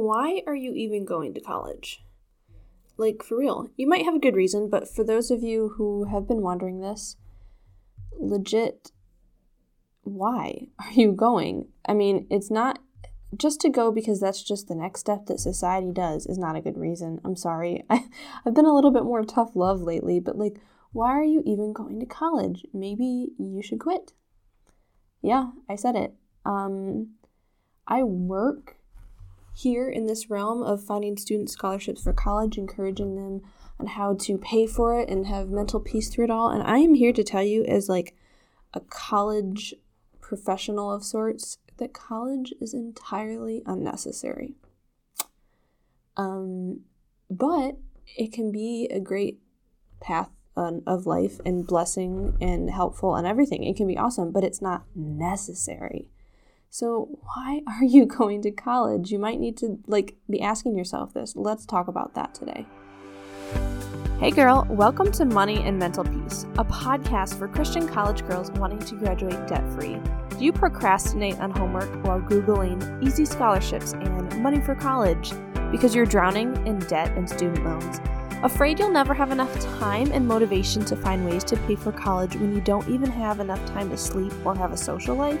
why are you even going to college? Like, for real. You might have a good reason, but for those of you who have been wondering this, legit, why are you going? I mean, it's not just to go because that's just the next step that society does is not a good reason. I'm sorry. I, I've been a little bit more tough love lately, but like, why are you even going to college? Maybe you should quit. Yeah, I said it. Um, I work here in this realm of finding student scholarships for college, encouraging them on how to pay for it and have mental peace through it all. And I am here to tell you, as like a college professional of sorts, that college is entirely unnecessary. Um, but it can be a great path of life and blessing and helpful and everything. It can be awesome, but it's not necessary. So, why are you going to college? You might need to like be asking yourself this. Let's talk about that today. Hey girl, welcome to Money and Mental Peace, a podcast for Christian college girls wanting to graduate debt-free. Do you procrastinate on homework while googling easy scholarships and money for college because you're drowning in debt and student loans? Afraid you'll never have enough time and motivation to find ways to pay for college when you don't even have enough time to sleep or have a social life?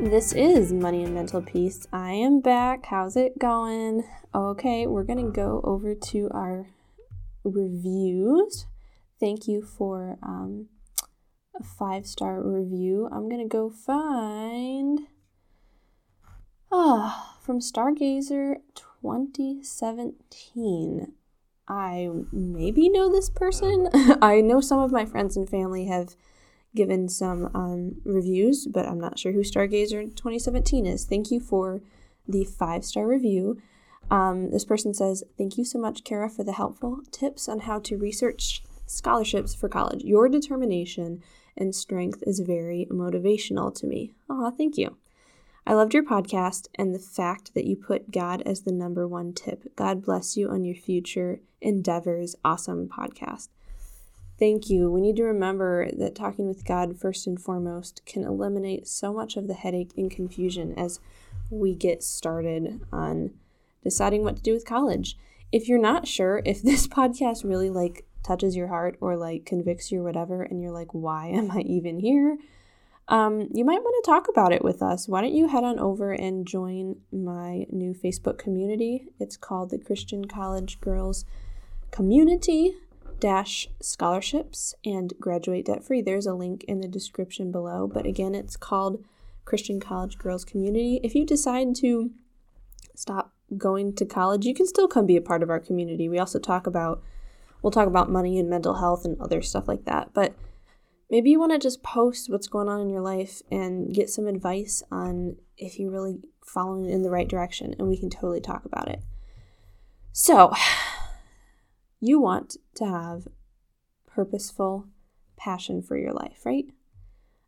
This is Money and Mental Peace. I am back. How's it going? Okay, we're going to go over to our reviews. Thank you for um, a five star review. I'm going to go find. Ah, from Stargazer 2017. I maybe know this person. I know some of my friends and family have given some um, reviews, but I'm not sure who Stargazer 2017 is. Thank you for the five star review. Um, this person says, Thank you so much, Kara, for the helpful tips on how to research scholarships for college. Your determination and strength is very motivational to me. Aw, thank you. I loved your podcast and the fact that you put God as the number one tip. God bless you on your future endeavors. Awesome podcast. Thank you. We need to remember that talking with God first and foremost can eliminate so much of the headache and confusion as we get started on deciding what to do with college. If you're not sure if this podcast really like touches your heart or like convicts you or whatever, and you're like, why am I even here? Um, you might want to talk about it with us. Why don't you head on over and join my new Facebook community? It's called the Christian College Girls Community dash scholarships and graduate debt free. There's a link in the description below. But again, it's called Christian College Girls Community. If you decide to stop going to college, you can still come be a part of our community. We also talk about we'll talk about money and mental health and other stuff like that. But maybe you want to just post what's going on in your life and get some advice on if you're really following in the right direction and we can totally talk about it. So, you want to have purposeful passion for your life, right?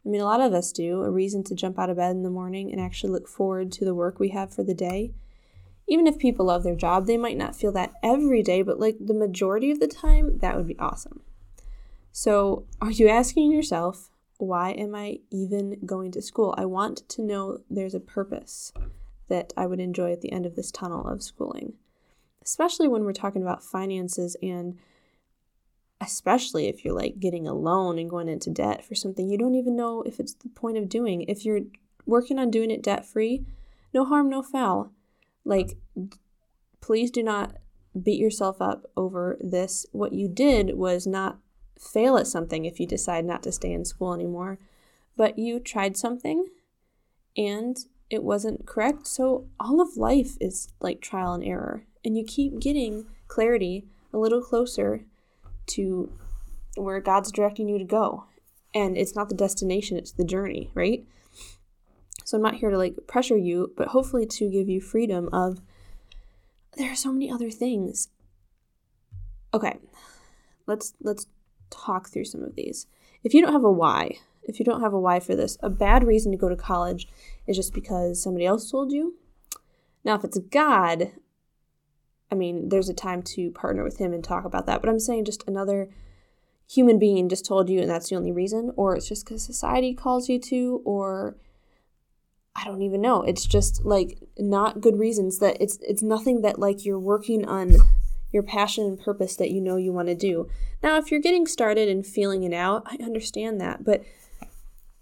I mean, a lot of us do, a reason to jump out of bed in the morning and actually look forward to the work we have for the day. Even if people love their job, they might not feel that every day, but like the majority of the time, that would be awesome. So, are you asking yourself, why am I even going to school? I want to know there's a purpose that I would enjoy at the end of this tunnel of schooling especially when we're talking about finances and especially if you're like getting a loan and going into debt for something you don't even know if it's the point of doing. If you're working on doing it debt free, no harm, no foul. Like, please do not beat yourself up over this. What you did was not fail at something if you decide not to stay in school anymore, but you tried something and it wasn't correct. So all of life is like trial and error. And you keep getting clarity a little closer to where God's directing you to go. And it's not the destination, it's the journey, right? So I'm not here to like pressure you, but hopefully to give you freedom of there are so many other things. Okay. Let's let's talk through some of these. If you don't have a why, if you don't have a why for this, a bad reason to go to college is just because somebody else told you. Now, if it's God, I mean, there's a time to partner with him and talk about that. But I'm saying just another human being just told you and that's the only reason, or it's just because society calls you to, or I don't even know. It's just like not good reasons that it's it's nothing that like you're working on your passion and purpose that you know you want to do. Now, if you're getting started and feeling it out, I understand that, but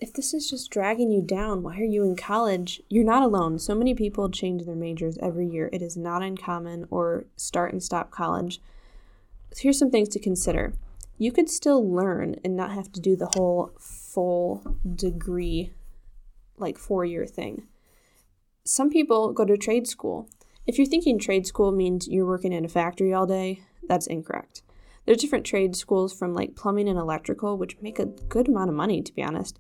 if this is just dragging you down, why are you in college? You're not alone. So many people change their majors every year. It is not uncommon or start and stop college. Here's some things to consider. You could still learn and not have to do the whole full degree, like four year thing. Some people go to trade school. If you're thinking trade school means you're working in a factory all day, that's incorrect. There's different trade schools from like plumbing and electrical, which make a good amount of money, to be honest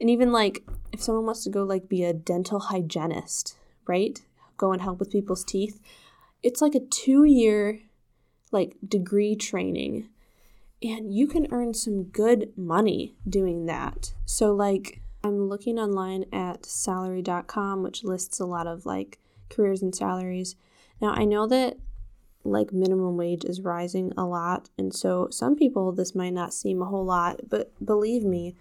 and even like if someone wants to go like be a dental hygienist, right? Go and help with people's teeth. It's like a 2-year like degree training. And you can earn some good money doing that. So like I'm looking online at salary.com which lists a lot of like careers and salaries. Now I know that like minimum wage is rising a lot and so some people this might not seem a whole lot, but believe me,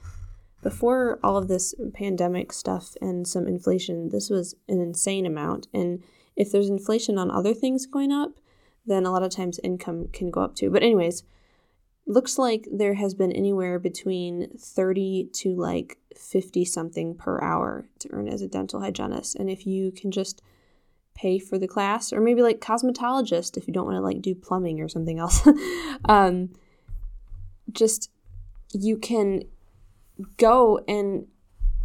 before all of this pandemic stuff and some inflation, this was an insane amount. And if there's inflation on other things going up, then a lot of times income can go up too. But, anyways, looks like there has been anywhere between 30 to like 50 something per hour to earn as a dental hygienist. And if you can just pay for the class, or maybe like cosmetologist if you don't want to like do plumbing or something else, um, just you can go and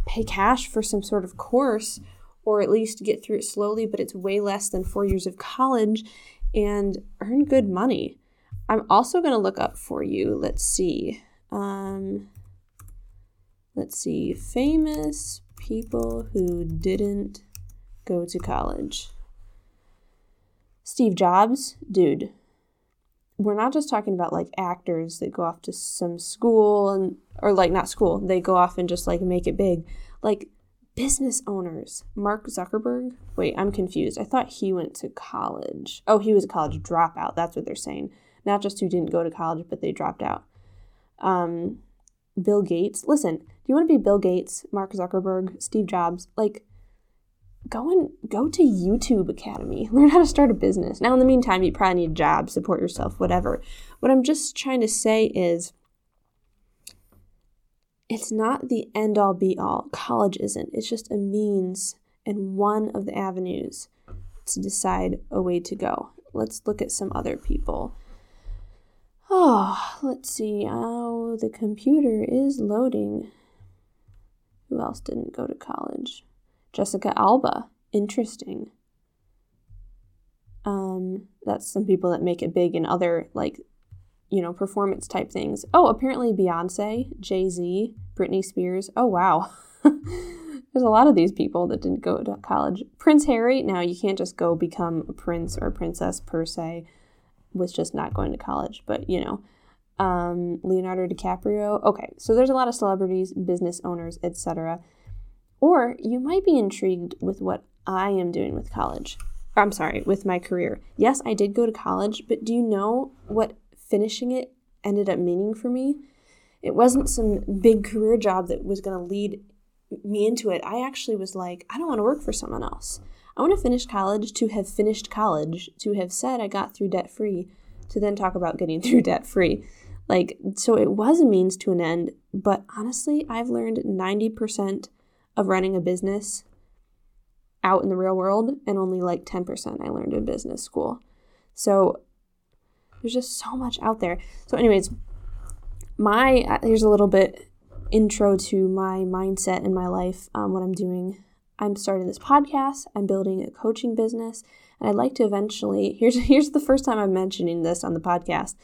pay cash for some sort of course or at least get through it slowly, but it's way less than four years of college and earn good money. I'm also going to look up for you. Let's see. Um, let's see. Famous people who didn't go to college. Steve Jobs, dude, we're not just talking about like actors that go off to some school and or like not school they go off and just like make it big. Like business owners. Mark zuckerberg? Wait i'm confused. I thought he went to college. Oh he was a college dropout. That's what they're saying. Not just who didn't go to college but they dropped out. Um, bill gates? Listen do you want to be bill gates mark zuckerberg steve jobs? Like go and go to YouTube Academy. Learn how to start a business. Now, in the meantime, you probably need a job, support yourself, whatever. What I'm just trying to say is it's not the end all be all. College isn't. It's just a means and one of the avenues to decide a way to go. Let's look at some other people. Oh, let's see. Oh, the computer is loading. Who else didn't go to college? Jessica Alba. Interesting. Um, that's some people that make it big in other like, you know, performance type things. Oh, apparently Beyonce, Jay Z, Britney Spears. Oh wow. There's a lot of these people that didn't go to college. Prince Harry, now you can't just go become a prince or princess per se with just not going to college, but you know. Um, Leonardo DiCaprio. Okay, so there's a lot of celebrities, business owners, etc. Or you might be intrigued with what I am doing with college. I'm sorry, with my career. Yes, I did go to college, but do you know what finishing it ended up meaning for me? It wasn't some big career job that was going to lead me into it. I actually was like, I don't want to work for someone else. I want to finish college to have finished college, to have said I got through debt free, to then talk about getting through debt free. Like, so it was a means to an end, but honestly, I've learned 90% of running a business out in the real world and only like 10% I learned in business school. So there's just so much out there. So anyways, my uh, here's a little bit intro to my mindset in my life, um, what I'm doing. I'm starting this podcast, I'm building a coaching business, and I'd like to eventually, here's, here's the first time I'm mentioning this on the podcast.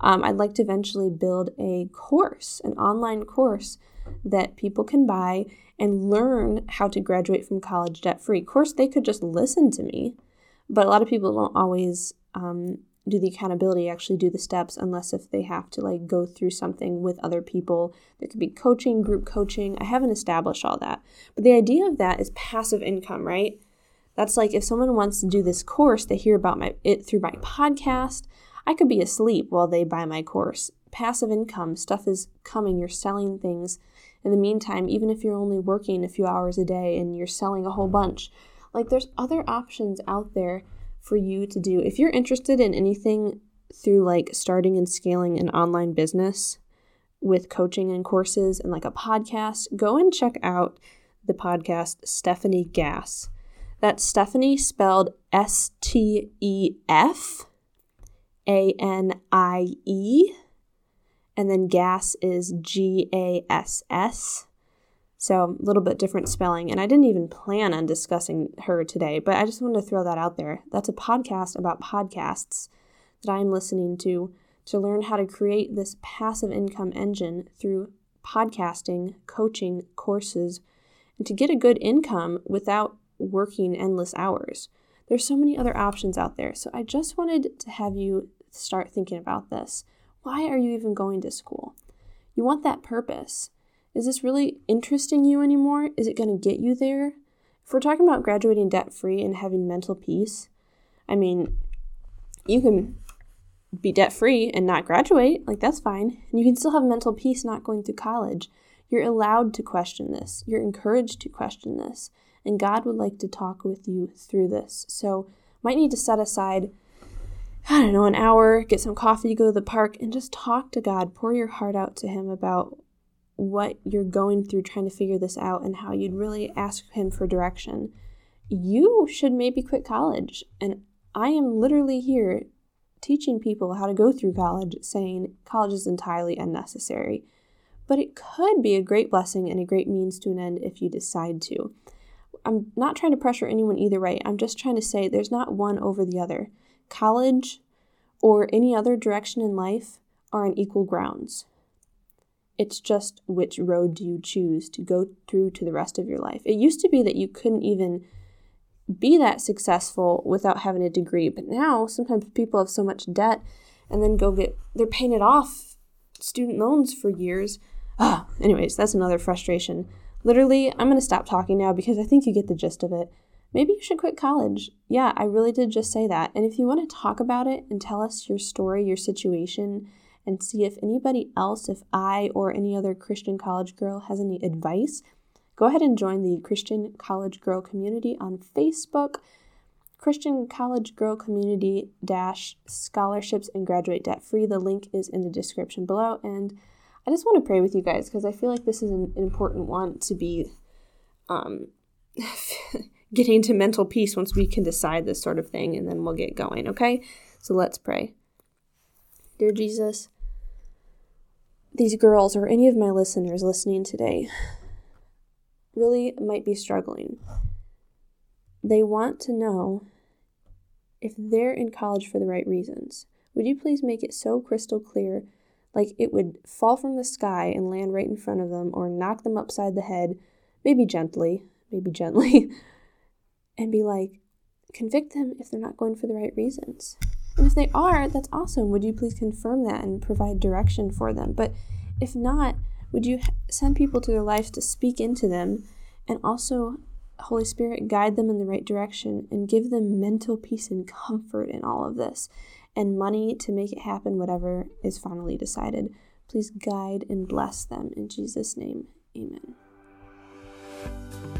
Um, I'd like to eventually build a course, an online course that people can buy and learn how to graduate from college debt free. Of course, they could just listen to me, but a lot of people don't always um, do the accountability, actually do the steps, unless if they have to like go through something with other people. There could be coaching, group coaching. I haven't established all that. But the idea of that is passive income, right? That's like if someone wants to do this course, they hear about my it through my podcast. I could be asleep while they buy my course. Passive income, stuff is coming, you're selling things. In the meantime, even if you're only working a few hours a day and you're selling a whole bunch, like there's other options out there for you to do. If you're interested in anything through like starting and scaling an online business with coaching and courses and like a podcast, go and check out the podcast Stephanie Gass. That's Stephanie spelled S T E F A N I E, and then Gass is G A S S. So, a little bit different spelling. And I didn't even plan on discussing her today, but I just wanted to throw that out there. That's a podcast about podcasts that I'm listening to to learn how to create this passive income engine through podcasting, coaching, courses, and to get a good income without working endless hours. There's so many other options out there. So, I just wanted to have you start thinking about this. Why are you even going to school? You want that purpose. Is this really interesting you anymore? Is it going to get you there? If we're talking about graduating debt free and having mental peace, I mean, you can be debt free and not graduate, like that's fine. And you can still have mental peace not going through college. You're allowed to question this, you're encouraged to question this, and God would like to talk with you through this. So, might need to set aside I don't know, an hour, get some coffee, go to the park, and just talk to God. Pour your heart out to Him about what you're going through trying to figure this out and how you'd really ask him for direction, you should maybe quit college. And I am literally here teaching people how to go through college, saying college is entirely unnecessary. But it could be a great blessing and a great means to an end if you decide to. I'm not trying to pressure anyone either way. I'm just trying to say there's not one over the other. College or any other direction in life are on equal grounds. It's just which road do you choose to go through to the rest of your life. It used to be that you couldn't even be that successful without having a degree, but now sometimes people have so much debt and then go get they're paying it off student loans for years. Ah, anyways, that's another frustration. Literally, I'm going to stop talking now because I think you get the gist of it. Maybe you should quit college. Yeah, I really did just say that. And if you want to talk about it and tell us your story, your situation, and see if anybody else, if I or any other Christian college girl has any advice, go ahead and join the Christian College Girl community on Facebook. Christian College Girl Community dash scholarships and graduate debt free. The link is in the description below. And I just want to pray with you guys because I feel like this is an important one to be um, getting to mental peace once we can decide this sort of thing and then we'll get going, okay? So let's pray. Dear Jesus, these girls or any of my listeners listening today really might be struggling. They want to know if they're in college for the right reasons. Would you please make it so crystal clear, like it would fall from the sky and land right in front of them, or knock them upside the head, maybe gently, maybe gently, and be like, convict them if they're not going for the right reasons. And if they are, that's awesome. Would you please confirm that and provide direction for them? But if not, would you send people to their lives to speak into them and also, Holy Spirit, guide them in the right direction and give them mental peace and comfort in all of this and money to make it happen, whatever is finally decided? Please guide and bless them. In Jesus' name, amen.